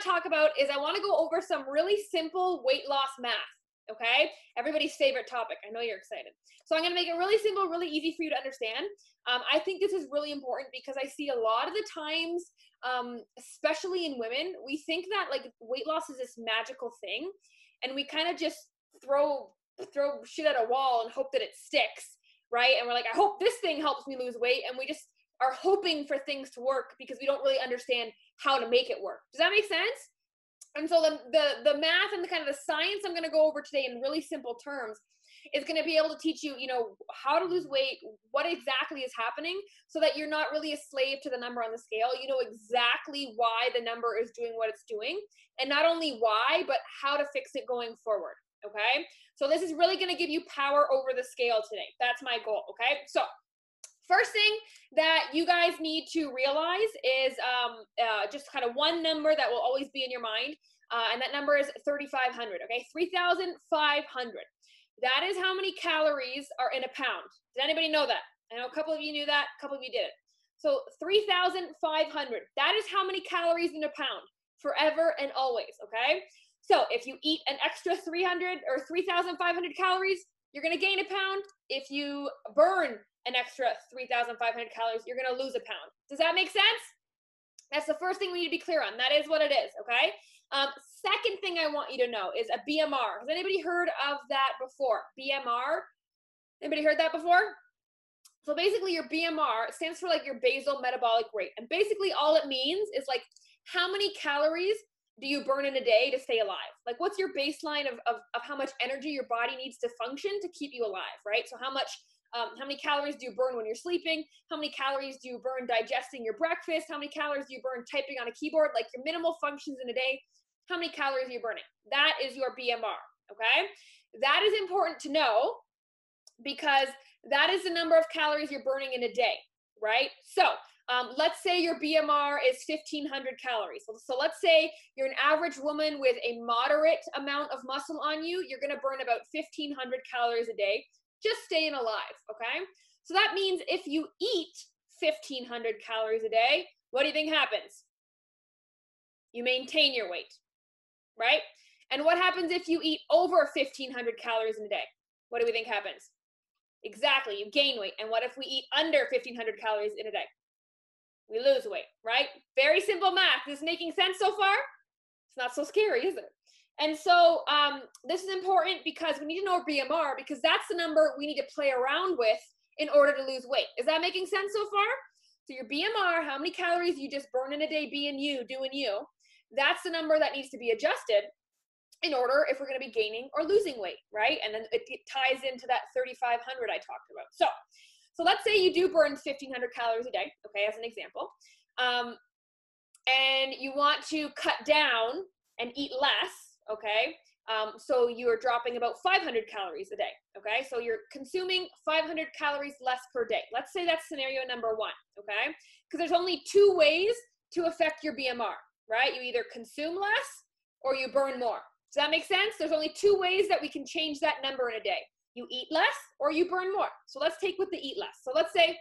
to talk about is I want to go over some really simple weight loss math. Okay, everybody's favorite topic. I know you're excited. So I'm to make it really simple, really easy for you to understand. Um, I think this is really important because I see a lot of the times, um, especially in women, we think that like weight loss is this magical thing, and we kind of just throw throw shit at a wall and hope that it sticks, right? And we're like, I hope this thing helps me lose weight, and we just are hoping for things to work because we don't really understand how to make it work. Does that make sense? And so the the the math and the kind of the science I'm going to go over today in really simple terms is going to be able to teach you, you know, how to lose weight, what exactly is happening so that you're not really a slave to the number on the scale. You know exactly why the number is doing what it's doing and not only why, but how to fix it going forward. Okay. So this is really going to give you power over the scale today. That's my goal. Okay. So first thing that you guys need to realize is um, uh, just kind of one number that will always be in your mind. Uh, and that number is 3,500. Okay, 3,500. That is how many calories are in a pound. Did anybody know that? I know a couple of you knew that, a couple of you didn't. So 3,500. That is how many calories in a pound forever and always. Okay. So if you eat an extra 300 or 3,500 calories, you're to gain a pound. If you burn an extra 3,500 calories, you're to lose a pound. Does that make sense? That's the first thing we need to be clear on. That is what it is, okay? Um, second thing I want you to know is a BMR. Has anybody heard of that before? BMR? Anybody heard that before? So basically, your BMR stands for like your basal metabolic rate. And basically, all it means is like how many calories do you burn in a day to stay alive? Like, what's your baseline of, of, of how much energy your body needs to function to keep you alive, right? So, how much um, how many calories do you burn when you're sleeping? How many calories do you burn digesting your breakfast? How many calories do you burn typing on a keyboard? Like your minimal functions in a day. How many calories are you burning? That is your BMR. Okay. That is important to know because that is the number of calories you're burning in a day, right? So um, let's say your BMR is 1500 calories. So, so, let's say you're an average woman with a moderate amount of muscle on you, you're going to burn about 1500 calories a day just staying alive, okay? So that means if you eat 1500 calories a day, what do you think happens? You maintain your weight, right? And what happens if you eat over 1500 calories in a day? What do we think happens? Exactly, you gain weight. And what if we eat under 1500 calories in a day? We lose weight, right? Very simple math. Is making sense so far? It's not so scary, is it? And so um, this is important because we need to know BMR because that's the number we need to play around with in order to lose weight. Is that making sense so far? So your BMR, how many calories you just burn in a day being you, doing you, that's the number that needs to be adjusted in order if we're going to be gaining or losing weight, right? And then it, it ties into that 3,500 I talked about. So, so let's say you do burn 1,500 calories a day, okay, as an example, um, and you want to cut down and eat less okay? Um, so you're dropping about 500 calories a day, okay? So you're consuming 500 calories less per day. Let's say that's scenario number one, okay? Because there's only two ways to affect your BMR, right? You either consume less or you burn more. Does that make sense? There's only two ways that we can change that number in a day. You eat less or you burn more. So let's take with the eat less. So let's say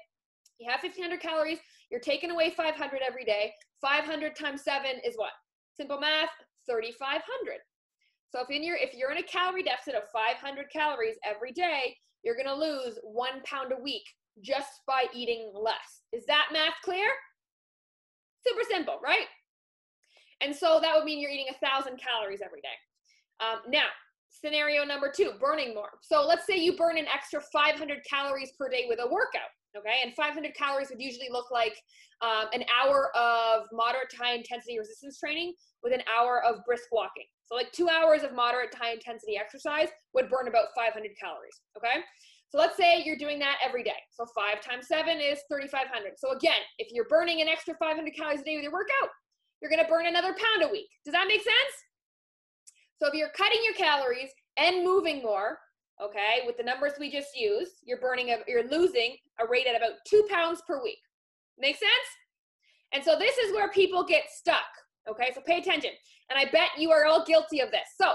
you have 1500 calories, you're taking away 500 every day. 500 times seven is what? Simple math, 3,500. So if in your if you're in a calorie deficit of 500 calories every day, you're to lose 1 pound a week just by eating less. Is that math clear? Super simple, right? And so that would mean you're eating a 1000 calories every day. Um, now, scenario number 2, burning more. So let's say you burn an extra 500 calories per day with a workout okay and 500 calories would usually look like um, an hour of moderate high intensity resistance training with an hour of brisk walking so like two hours of moderate to high intensity exercise would burn about 500 calories okay so let's say you're doing that every day so five times seven is 3500 so again if you're burning an extra 500 calories a day with your workout you're to burn another pound a week does that make sense so if you're cutting your calories and moving more okay, with the numbers we just used, you're burning, a, you're losing a rate at about two pounds per week. Make sense? And so this is where people get stuck, okay? So pay attention. And I bet you are all guilty of this. So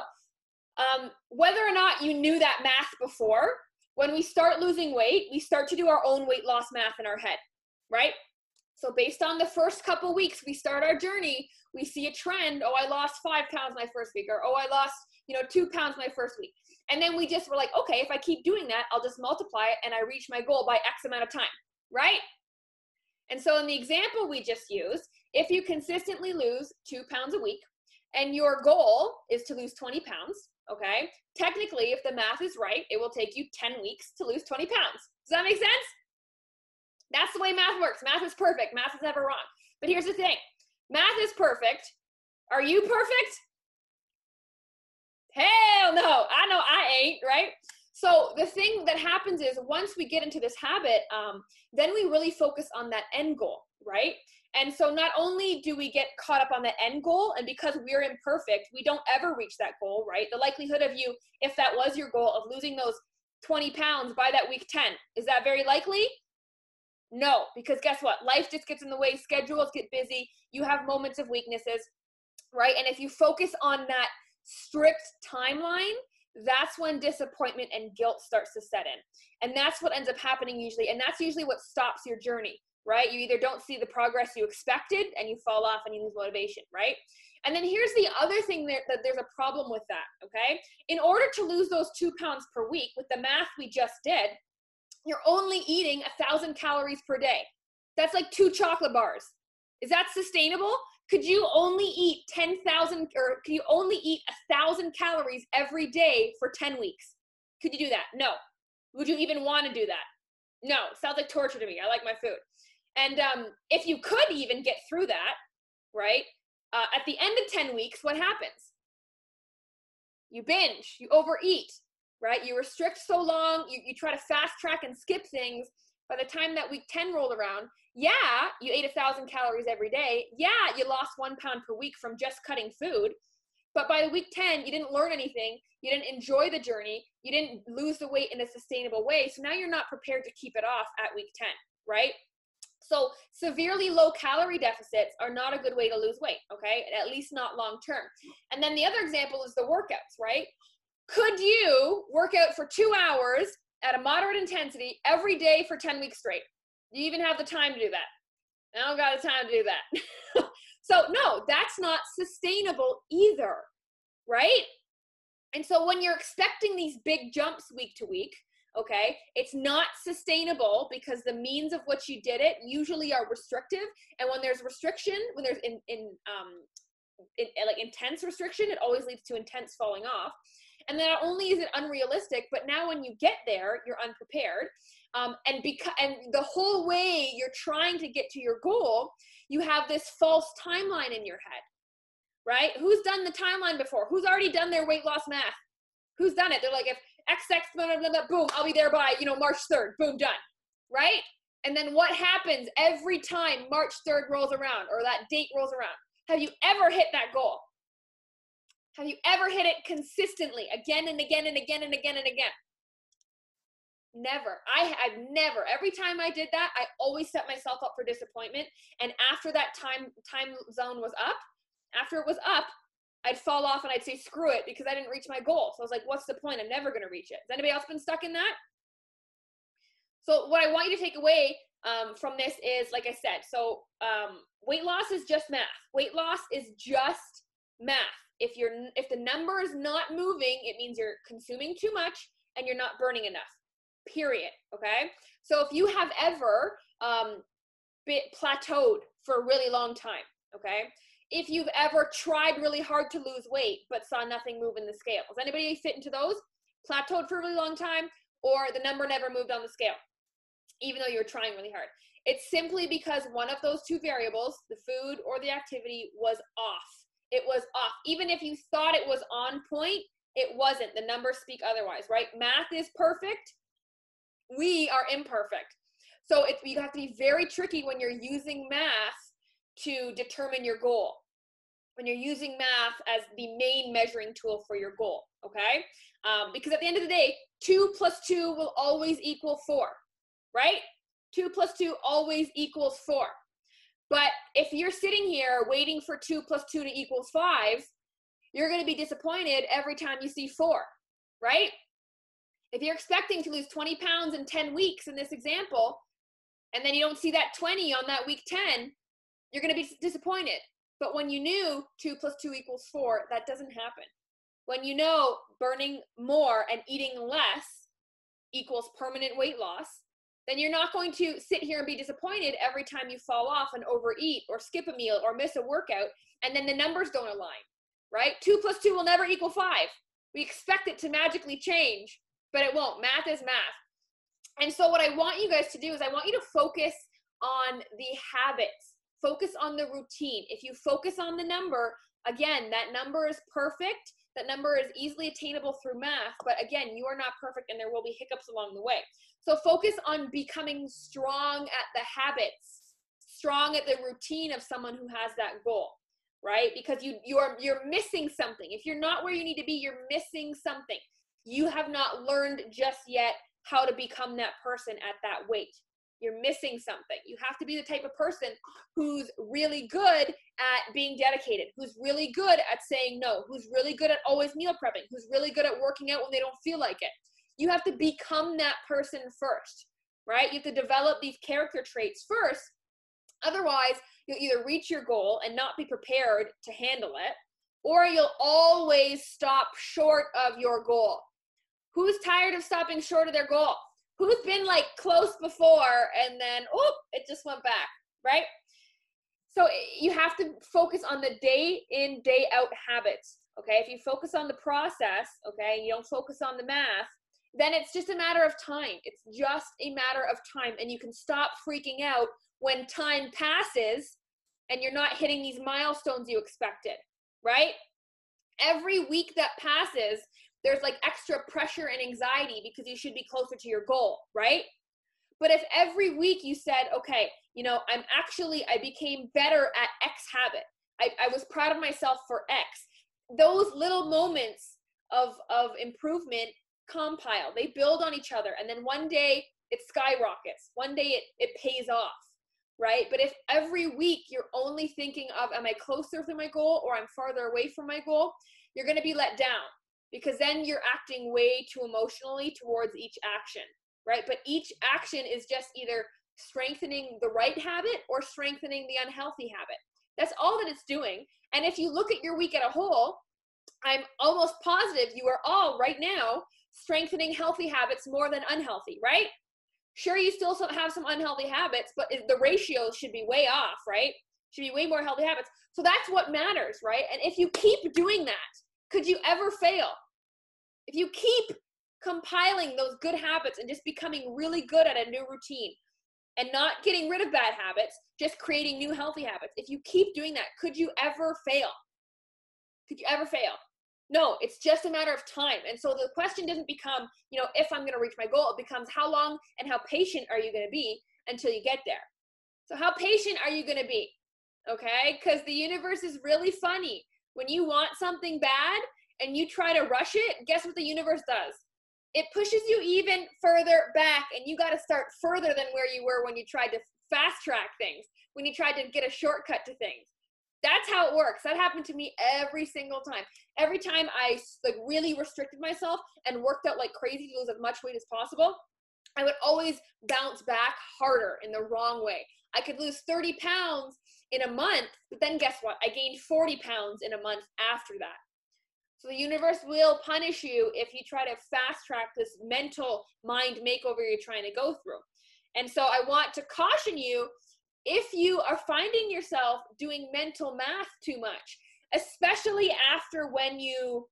um, whether or not you knew that math before, when we start losing weight, we start to do our own weight loss math in our head, right? So based on the first couple weeks, we start our journey, we see a trend. Oh, I lost five pounds my first week, or oh, I lost, you know, two pounds my first week. And then we just were like, okay, if I keep doing that, I'll just multiply it and I reach my goal by X amount of time, right? And so in the example we just used, if you consistently lose two pounds a week and your goal is to lose 20 pounds, okay, technically, if the math is right, it will take you 10 weeks to lose 20 pounds. Does that make sense? That's the way math works. Math is perfect. Math is never wrong. But here's the thing math is perfect. Are you perfect? Hell no. I know I ain't, right? So the thing that happens is once we get into this habit, um, then we really focus on that end goal, right? And so not only do we get caught up on the end goal, and because we're imperfect, we don't ever reach that goal, right? The likelihood of you, if that was your goal of losing those 20 pounds by that week 10, is that very likely? No, because guess what? Life just gets in the way, schedules get busy, you have moments of weaknesses, right? And if you focus on that strict timeline, that's when disappointment and guilt starts to set in. And that's what ends up happening usually. And that's usually what stops your journey, right? You either don't see the progress you expected and you fall off and you lose motivation, right? And then here's the other thing that, that there's a problem with that, okay? In order to lose those two pounds per week, with the math we just did, you're only eating a thousand calories per day. That's like two chocolate bars. Is that sustainable? could you only eat 10,000 or could you only eat a thousand calories every day for 10 weeks? Could you do that? No. Would you even want to do that? No. Sounds like torture to me. I like my food. And um, if you could even get through that, right? Uh, at the end of 10 weeks, what happens? You binge, you overeat, right? You restrict so long, you, you try to fast track and skip things. By the time that week 10 rolled around, yeah, you ate a thousand calories every day. Yeah, you lost one pound per week from just cutting food. But by the week 10, you didn't learn anything. You didn't enjoy the journey. You didn't lose the weight in a sustainable way. So now you're not prepared to keep it off at week 10, right? So severely low calorie deficits are not a good way to lose weight, okay? At least not long term. And then the other example is the workouts, right? Could you work out for two hours at a moderate intensity every day for 10 weeks straight? Do you even have the time to do that? I don't got the time to do that. so, no, that's not sustainable either, right? And so, when you're expecting these big jumps week to week, okay, it's not sustainable because the means of which you did it usually are restrictive. And when there's restriction, when there's in, in um, like intense restriction, it always leads to intense falling off. And then not only is it unrealistic, but now when you get there, you're unprepared um, and because and the whole way you're trying to get to your goal you have this false timeline in your head right who's done the timeline before who's already done their weight loss math who's done it they're like if xx blah, blah, blah, boom i'll be there by you know march 3rd boom done right and then what happens every time march 3rd rolls around or that date rolls around have you ever hit that goal have you ever hit it consistently again and again and again and again and again Never. I I've never. Every time I did that, I always set myself up for disappointment. And after that time time zone was up, after it was up, I'd fall off and I'd say screw it because I didn't reach my goal. So I was like, what's the point? I'm never going to reach it. Has anybody else been stuck in that? So what I want you to take away um, from this is, like I said, so um, weight loss is just math. Weight loss is just math. If you're if the number is not moving, it means you're consuming too much and you're not burning enough period. Okay. So if you have ever um, bit plateaued for a really long time, okay, if you've ever tried really hard to lose weight but saw nothing move in the scales. anybody fit into those? Plateaued for a really long time, or the number never moved on the scale, even though you were trying really hard. It's simply because one of those two variables, the food or the activity, was off. It was off. Even if you thought it was on point, it wasn't. The numbers speak otherwise, right? Math is perfect we are imperfect. So it's you have to be very tricky when you're using math to determine your goal. When you're using math as the main measuring tool for your goal, okay? Um, because at the end of the day, two plus two will always equal four, right? Two plus two always equals four. But if you're sitting here waiting for two plus two to equal five, you're to be disappointed every time you see four, right? If you're expecting to lose 20 pounds in 10 weeks in this example, and then you don't see that 20 on that week 10, you're going to be disappointed. But when you knew 2 plus 2 equals 4, that doesn't happen. When you know burning more and eating less equals permanent weight loss, then you're not going to sit here and be disappointed every time you fall off and overeat or skip a meal or miss a workout and then the numbers don't align, right? 2 plus 2 will never equal 5. We expect it to magically change, but it won't. Math is math. And so, what I want you guys to do is, I want you to focus on the habits, focus on the routine. If you focus on the number, again, that number is perfect. That number is easily attainable through math, but again, you are not perfect and there will be hiccups along the way. So, focus on becoming strong at the habits, strong at the routine of someone who has that goal right because you you're you're missing something if you're not where you need to be you're missing something you have not learned just yet how to become that person at that weight. You're missing something. You have to be the type of person who's really good at being dedicated, who's really good at saying no, who's really good at always meal prepping, who's really good at working out when they don't feel like it. You have to become that person first, right? You have to develop these character traits first. Otherwise, you'll either reach your goal and not be prepared to handle it, or you'll always stop short of your goal. Who's tired of stopping short of their goal? Who's been like close before and then, oh, it just went back, right? So eh, you have to focus on the day in, day out habits. Okay. If you focus on the process, okay, you don't focus on the math, then it's just a matter of time. It's just a matter of time. And you can stop freaking out when time passes and you're not hitting these milestones you expected, right? Every week that passes, there's like extra pressure and anxiety because you should be closer to your goal, right? But if every week you said, okay, you know, I'm actually, I became better at X habit, I, I was proud of myself for X, those little moments of, of improvement compile, they build on each other. And then one day it skyrockets, one day it, it pays off, right? But if every week you're only thinking of, am I closer to my goal or I'm farther away from my goal, you're going to be let down because then you're acting way too emotionally towards each action, right? But each action is just either strengthening the right habit or strengthening the unhealthy habit. That's all that it's doing. And if you look at your week at a whole, I'm almost positive you are all right now strengthening healthy habits more than unhealthy, right? Sure, you still have some unhealthy habits, but the ratio should be way off, right? Should be way more healthy habits. So that's what matters, right? And if you keep doing that, could you ever fail? If you keep compiling those good habits and just becoming really good at a new routine and not getting rid of bad habits, just creating new healthy habits, if you keep doing that, could you ever fail? Could you ever fail? No, it's just a matter of time. And so the question doesn't become, you know, if I'm going to reach my goal, it becomes how long and how patient are you going to be until you get there? So, how patient are you going to be? Okay? Because the universe is really funny when you want something bad and you try to rush it, guess what the universe does? It pushes you even further back, and you got to start further than where you were when you tried to fast track things, when you tried to get a shortcut to things. That's how it works. That happened to me every single time. Every time I like really restricted myself and worked out like crazy to lose as much weight as possible, I would always bounce back harder in the wrong way. I could lose 30 pounds in a month, but then guess what? I gained 40 pounds in a month after that. So the universe will punish you if you try to fast track this mental mind makeover you're trying to go through. And so I want to caution you if you are finding yourself doing mental math too much, especially after when you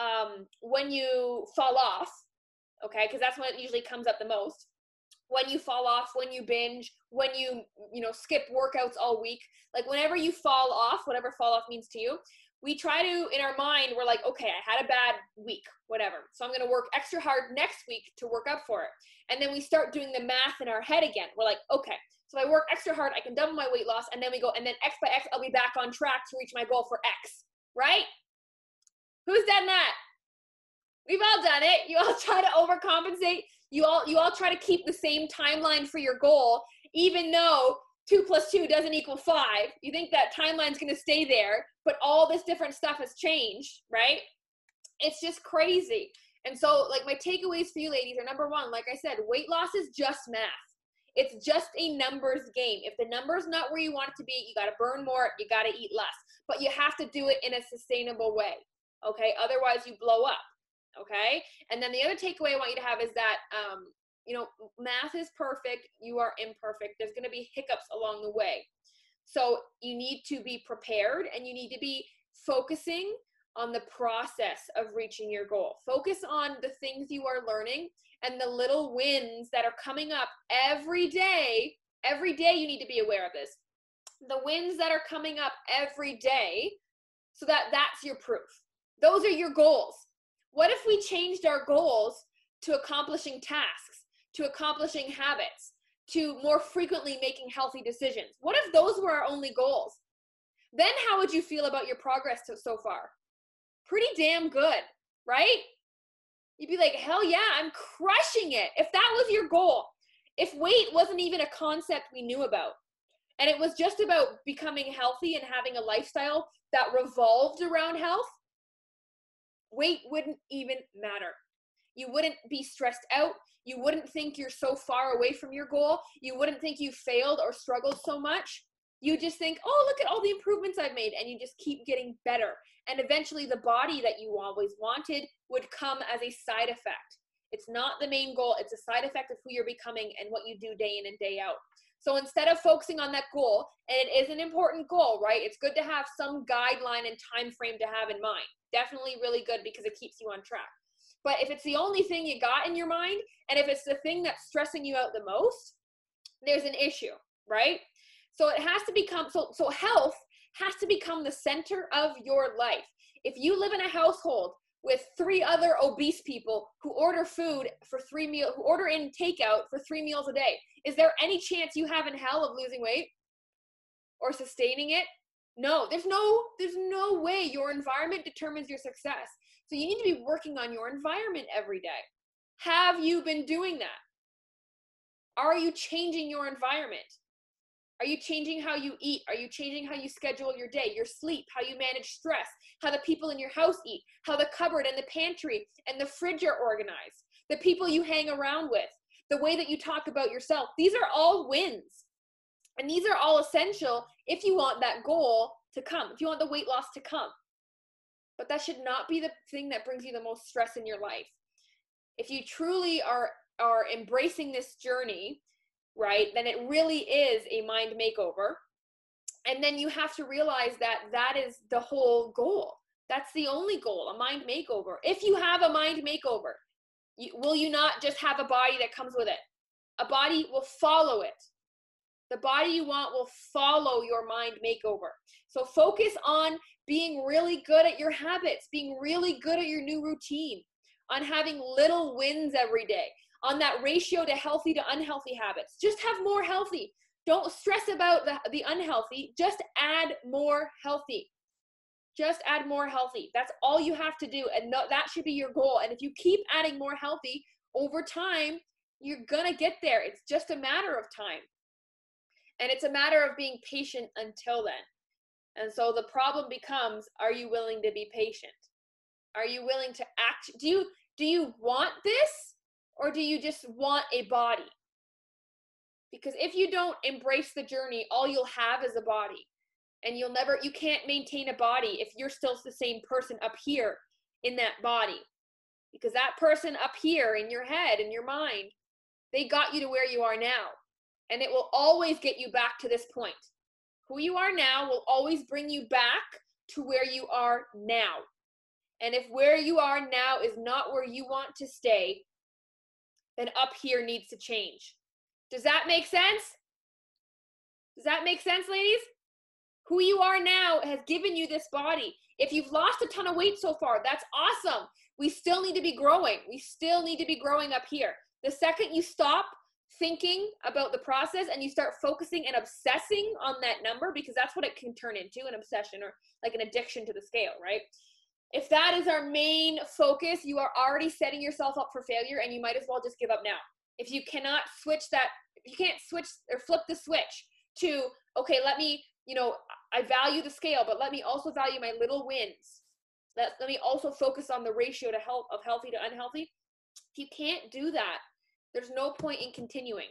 um, when you fall off, okay, because that's when it usually comes up the most when you fall off, when you binge, when you, you know, skip workouts all week. Like whenever you fall off, whatever fall off means to you, we try to, in our mind, we're like, okay, I had a bad week, whatever. So I'm going to work extra hard next week to work up for it. And then we start doing the math in our head again. We're like, okay, so I work extra hard, I can double my weight loss. And then we go, and then X by X, I'll be back on track to reach my goal for X, right? Who's done that? We've all done it. You all try to overcompensate you all you all try to keep the same timeline for your goal even though two plus two doesn't equal five you think that timeline's going to stay there but all this different stuff has changed right it's just crazy and so like my takeaways for you ladies are number one like i said weight loss is just math It's just a numbers game. If the number's not where you want it to be, you got to burn more, you got to eat less. But you have to do it in a sustainable way. Okay? Otherwise, you blow up. Okay? And then the other takeaway I want you to have is that um, you know, math is perfect, you are imperfect. There's going to be hiccups along the way. So you need to be prepared and you need to be focusing on the process of reaching your goal. Focus on the things you are learning and the little wins that are coming up every day. Every day, you need to be aware of this. The wins that are coming up every day, so that that's your proof. Those are your goals. What if we changed our goals to accomplishing tasks, to accomplishing habits, to more frequently making healthy decisions? What if those were our only goals? Then how would you feel about your progress to, so far? Pretty damn good, right? You'd be like, hell yeah, I'm crushing it. If that was your goal, if weight wasn't even a concept we knew about, and it was just about becoming healthy and having a lifestyle that revolved around health, weight wouldn't even matter. You wouldn't be stressed out. You wouldn't think you're so far away from your goal. You wouldn't think you failed or struggled so much. You just think, oh, look at all the improvements I've made. And you just keep getting better. And eventually, the body that you always wanted would come as a side effect. It's not the main goal, it's a side effect of who you're becoming and what you do day in and day out. So instead of focusing on that goal, and it is an important goal, right? It's good to have some guideline and time frame to have in mind. Definitely really good because it keeps you on track. But if it's the only thing you got in your mind, and if it's the thing that's stressing you out the most, there's an issue, right? So it has to become so so health has to become the center of your life. If you live in a household with three other obese people who order food for three meal who order in takeout for three meals a day, is there any chance you have in hell of losing weight or sustaining it? No, there's no there's no way your environment determines your success. So you need to be working on your environment every day. Have you been doing that? Are you changing your environment? Are you changing how you eat? Are you changing how you schedule your day, your sleep, how you manage stress, how the people in your house eat, how the cupboard and the pantry and the fridge are organized, the people you hang around with, the way that you talk about yourself? These are all wins. And these are all essential if you want that goal to come, if you want the weight loss to come. But that should not be the thing that brings you the most stress in your life. If you truly are are embracing this journey right, then it really is a mind makeover. And then you have to realize that that is the whole goal. That's the only goal, a mind makeover. If you have a mind makeover, you, will you not just have a body that comes with it? A body will follow it. The body you want will follow your mind makeover. So focus on being really good at your habits, being really good at your new routine, on having little wins every day on that ratio to healthy to unhealthy habits. Just have more healthy. Don't stress about the, the unhealthy. Just add more healthy. Just add more healthy. That's all you have to do. And no, that should be your goal. And if you keep adding more healthy over time, you're going to get there. It's just a matter of time. And it's a matter of being patient until then. And so the problem becomes are you willing to be patient? Are you willing to act do you do you want this or do you just want a body? Because if you don't embrace the journey, all you'll have is a body. And you'll never, you can't maintain a body if you're still the same person up here in that body. Because that person up here in your head, in your mind, they got you to where you are now. And it will always get you back to this point. Who you are now will always bring you back to where you are now. And if where you are now is not where you want to stay, then up here needs to change. Does that make sense? Does that make sense, ladies? Who you are now has given you this body. If you've lost a ton of weight so far, that's awesome. We still need to be growing. We still need to be growing up here. The second you stop thinking about the process and you start focusing and obsessing on that number, because that's what it can turn into an obsession or like an addiction to the scale, right? If that is our main focus, you are already setting yourself up for failure and you might as well just give up now. If you cannot switch that, you can't switch or flip the switch to, okay, let me, you know, I value the scale, but let me also value my little wins. Let, let me also focus on the ratio to help of healthy to unhealthy. If you can't do that, there's no point in continuing.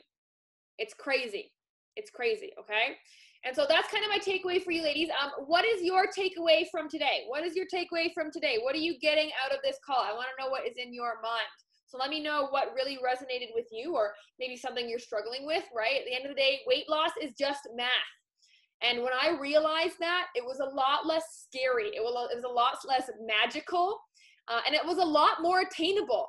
It's crazy. It's crazy, okay? And so that's kind of my takeaway for you ladies. Um, what is your takeaway from today? What is your takeaway from today? What are you getting out of this call? I want to know what is in your mind. So let me know what really resonated with you or maybe something you're struggling with, right? At the end of the day, weight loss is just math. And when I realized that, it was a lot less scary. It was, a lot less magical. Uh, and it was a lot more attainable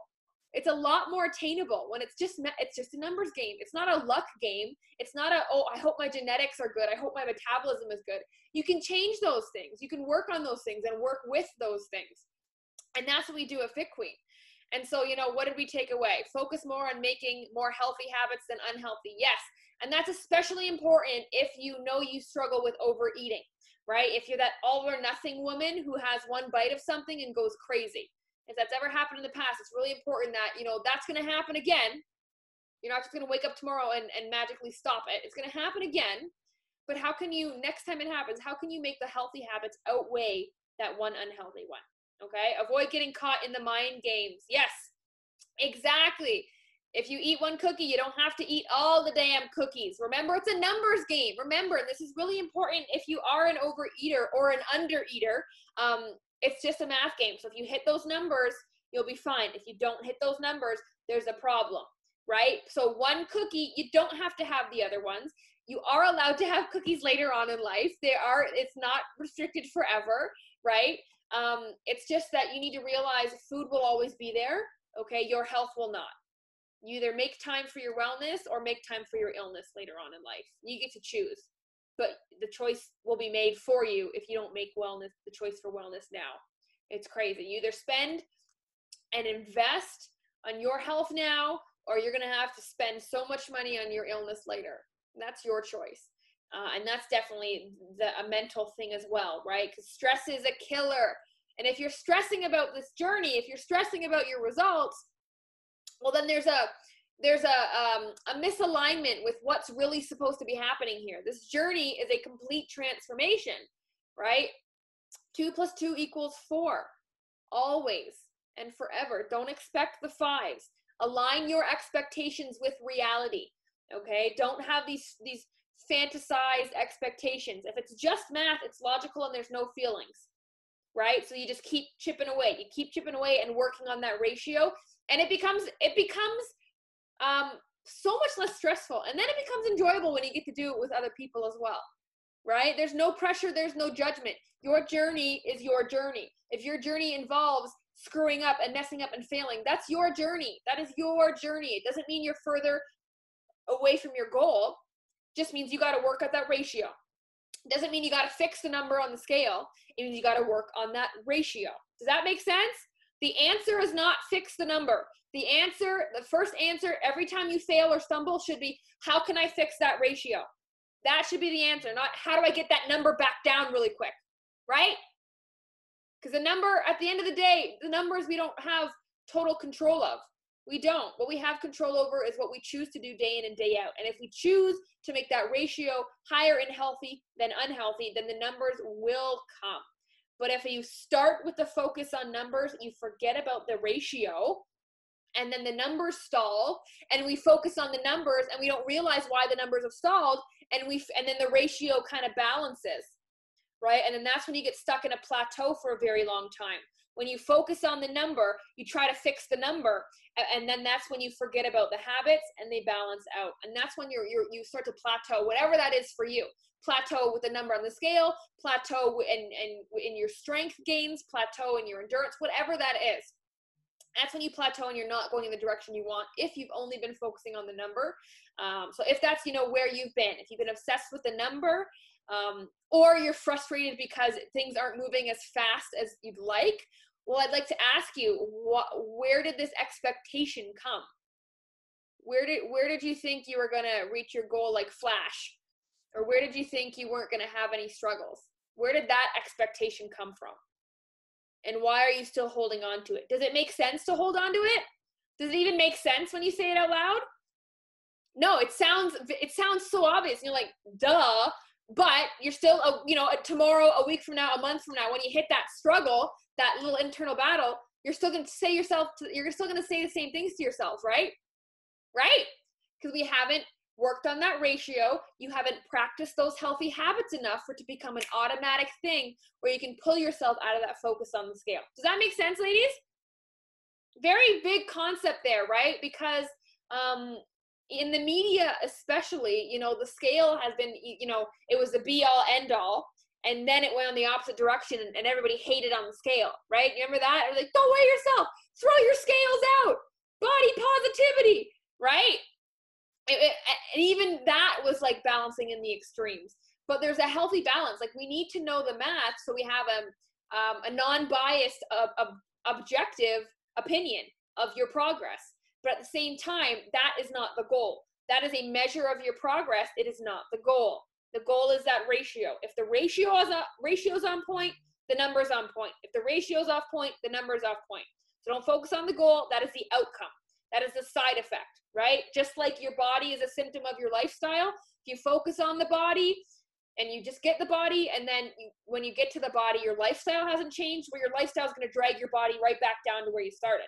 it's a lot more attainable when it's just it's just a numbers game. It's not a luck game. It's not a oh i hope my genetics are good. I hope my metabolism is good. You can change those things. You can work on those things and work with those things. And that's what we do at fit queen. And so you know what did we take away? Focus more on making more healthy habits than unhealthy. Yes. And that's especially important if you know you struggle with overeating right? If you're that all or nothing woman who has one bite of something and goes crazy if that's ever happened in the past, it's really important that, you know, that's going to happen again. You're not just going to wake up tomorrow and, and magically stop it. It's going to happen again. But how can you, next time it happens, how can you make the healthy habits outweigh that one unhealthy one? Okay. Avoid getting caught in the mind games. Yes, exactly. If you eat one cookie, you don't have to eat all the damn cookies. Remember, it's a numbers game. Remember, this is really important if you are an overeater or an undereater. Um, it's just a math game. So if you hit those numbers, you'll be fine. If you don't hit those numbers, there's a problem, right? So one cookie, you don't have to have the other ones. You are allowed to have cookies later on in life. They are, it's not restricted forever, right? Um, it's just that you need to realize food will always be there, okay? Your health will not. You either make time for your wellness or make time for your illness later on in life. You get to choose but the choice will be made for you if you don't make wellness the choice for wellness now. It's crazy. You either spend and invest on your health now, or you're going to have to spend so much money on your illness later. That's your choice. Uh, and that's definitely the, a mental thing as well, right? Because stress is a killer. And if you're stressing about this journey, if you're stressing about your results, well, then there's a there's a um, a misalignment with what's really supposed to be happening here. This journey is a complete transformation, right? Two plus two equals four, always and forever. Don't expect the fives. Align your expectations with reality. Okay, don't have these these fantasized expectations. If it's just math, it's logical and there's no feelings, right? So you just keep chipping away. You keep chipping away and working on that ratio, and it becomes it becomes um, so much less stressful. And then it becomes enjoyable when you get to do it with other people as well, right? There's no pressure, there's no judgment. Your journey is your journey. If your journey involves screwing up and messing up and failing, that's your journey. That is your journey. It doesn't mean you're further away from your goal. It just means you got to work at that ratio. Doesn't mean you got to fix the number on the scale. It means you got to work on that ratio. Does that make sense? The answer is not fix the number. The answer, the first answer every time you fail or stumble should be how can I fix that ratio? That should be the answer, not how do I get that number back down really quick, right? Because the number, at the end of the day, the numbers we don't have total control of. We don't. What we have control over is what we choose to do day in and day out. And if we choose to make that ratio higher and healthy than unhealthy, then the numbers will come. But if you start with the focus on numbers, you forget about the ratio, and then the numbers stall and we focus on the numbers and we don't realize why the numbers have stalled and we and then the ratio kind of balances right? And then that's when you get stuck in a plateau for a very long time. When you focus on the number you try to fix the number and then that's when you forget about the habits and they balance out. And that's when you're, you're you start to plateau whatever that is for you. Plateau with the number on the scale plateau in, in, in your strength gains plateau in your endurance whatever that is that's when you plateau and you're not going in the direction you want if you've only been focusing on the number. Um, so if that's you know where you've been if you've been obsessed with the number um, or you're frustrated because things aren't moving as fast as you'd like well i'd like to ask you what where did this expectation come? Where did where did you think you were going to reach your goal like flash? Or where did you think you weren't going to have any struggles? Where did that expectation come from and why are you still holding on to it? Does it make sense to hold on to it? Does it even make sense when you say it out loud? No, it sounds it sounds so obvious. You're like, duh, but you're still a, you know, a, tomorrow, a week from now, a month from now when you hit that struggle, that little internal battle, you're still going to say yourself to, you're still going to say the same things to yourself, right? Right? Because we haven't worked on that ratio, you haven't practiced those healthy habits enough for it to become an automatic thing where you can pull yourself out of that focus on the scale. Does that make sense, ladies? Very big concept there, right? Because um, in the media, especially, you know, the scale has been, you know, it was the be all end all. And then it went on the opposite direction and, and everybody hated on the scale, right? You remember that? Like, don't weigh yourself, throw your scales out, body positivity, right? It, and even that was like balancing in the extremes. But there's a healthy balance. Like we need to know the math so we have a, um, a non-biased, uh, ob- objective opinion of your progress. But at the same time, that is not the goal. That is a measure of your progress. It is not the goal. The goal is that ratio. If the ratio is a, ratio's on point, the number's on point. If the ratio's off point, the number's off point. So don't focus on the goal. That is the outcome. That is a side effect, right? Just like your body is a symptom of your lifestyle. If you focus on the body and you just get the body, and then you, when you get to the body, your lifestyle hasn't changed, where your lifestyle is going to drag your body right back down to where you started,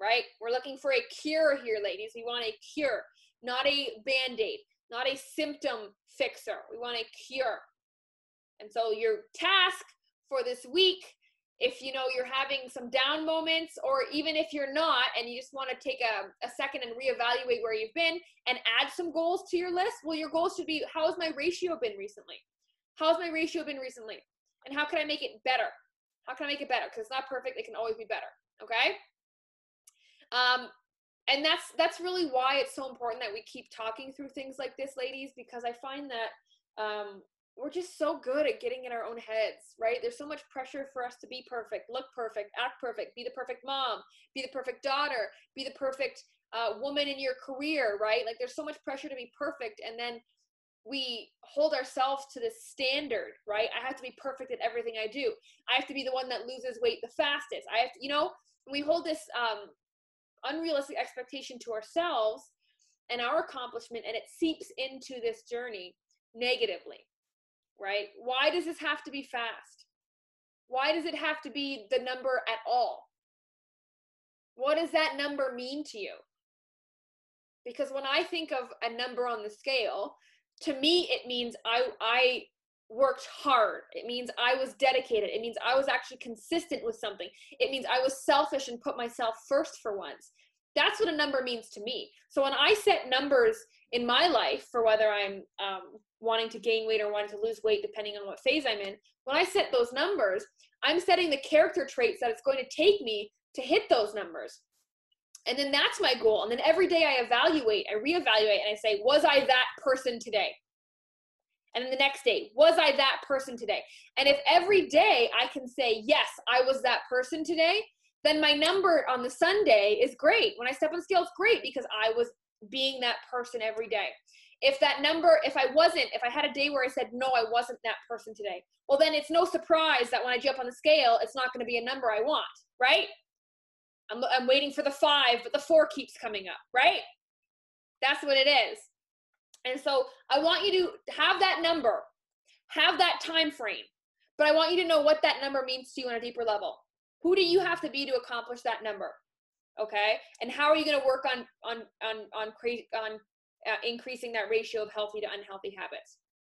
right? We're looking for a cure here, ladies. We want a cure, not a band aid, not a symptom fixer. We want a cure. And so your task for this week if you know you're having some down moments or even if you're not and you just want to take a, a second and reevaluate where you've been and add some goals to your list well your goals should be how's my ratio been recently? How's my ratio been recently? And how can i make it better? How can i make it better? Because it's not perfect it can always be better okay? Um and that's that's really why it's so important that we keep talking through things like this ladies because i find that um, we're just so good at getting in our own heads, right? There's so much pressure for us to be perfect, look perfect, act perfect, be the perfect mom, be the perfect daughter, be the perfect uh, woman in your career, right? Like there's so much pressure to be perfect. And then we hold ourselves to this standard, right? I have to be perfect at everything I do. I have to be the one that loses weight the fastest. I have to, you know, we hold this um, unrealistic expectation to ourselves and our accomplishment, and it seeps into this journey negatively right? Why does this have to be fast? Why does it have to be the number at all? What does that number mean to you? Because when I think of a number on the scale, to me it means I I worked hard. It means I was dedicated. It means I was actually consistent with something. It means I was selfish and put myself first for once. That's what a number means to me. So when I set numbers in my life for whether I'm um, wanting to gain weight or wanting to lose weight, depending on what phase I'm in, when I set those numbers, I'm setting the character traits that it's going to take me to hit those numbers. And then that's my goal. And then every day I evaluate, I reevaluate, and I say, was I that person today? And then the next day, was I that person today? And if every day I can say, yes, I was that person today, then my number on the Sunday is great. When I step on the scale, it's great because I was being that person every day. If that number, if I wasn't, if I had a day where I said, no, I wasn't that person today, well, then it's no surprise that when I jump on the scale, it's not going to be a number I want, right? I'm, I'm waiting for the five, but the four keeps coming up, right? That's what it is. And so I want you to have that number, have that time frame, but I want you to know what that number means to you on a deeper level. Who do you have to be to accomplish that number? okay and how are you going to work on on on on on uh, increasing that ratio of healthy to unhealthy habits